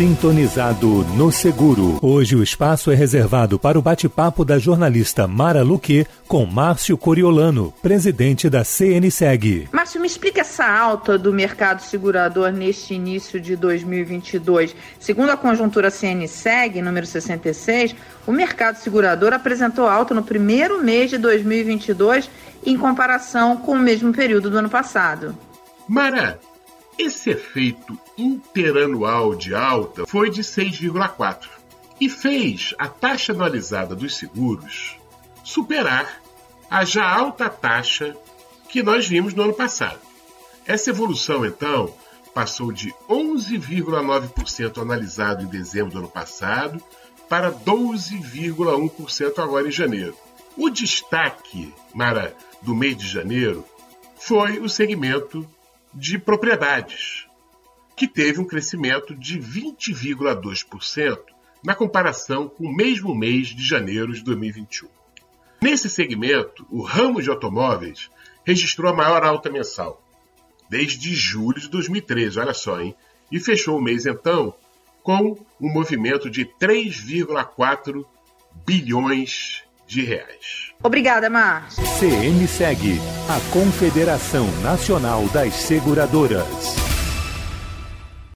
Sintonizado no Seguro. Hoje o espaço é reservado para o bate-papo da jornalista Mara Luque com Márcio Coriolano, presidente da CNSEG. Márcio, me explica essa alta do mercado segurador neste início de 2022. Segundo a conjuntura CNSEG, número 66, o mercado segurador apresentou alta no primeiro mês de 2022 em comparação com o mesmo período do ano passado. Mara, esse efeito interanual de alta foi de 6,4 e fez a taxa anualizada dos seguros superar a já alta taxa que nós vimos no ano passado. Essa evolução, então, passou de 11,9% analisado em dezembro do ano passado para 12,1% agora em janeiro. O destaque, Mara, do mês de janeiro foi o segmento de propriedades, que teve um crescimento de 20,2% na comparação com o mesmo mês de janeiro de 2021. Nesse segmento, o ramo de automóveis registrou a maior alta mensal, desde julho de 2013, olha só, hein? E fechou o mês então com um movimento de 3,4 bilhões de reais. Obrigada, Márcio. CN segue a Confederação Nacional das Seguradoras.